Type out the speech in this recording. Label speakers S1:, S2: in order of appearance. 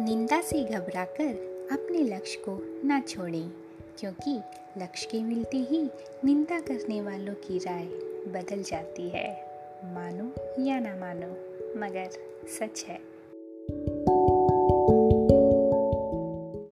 S1: निंदा से घबराकर अपने लक्ष्य को ना छोड़ें, क्योंकि लक्ष्य के मिलते ही निंदा करने वालों की राय बदल जाती है। मानो या ना मानो, मगर सच है।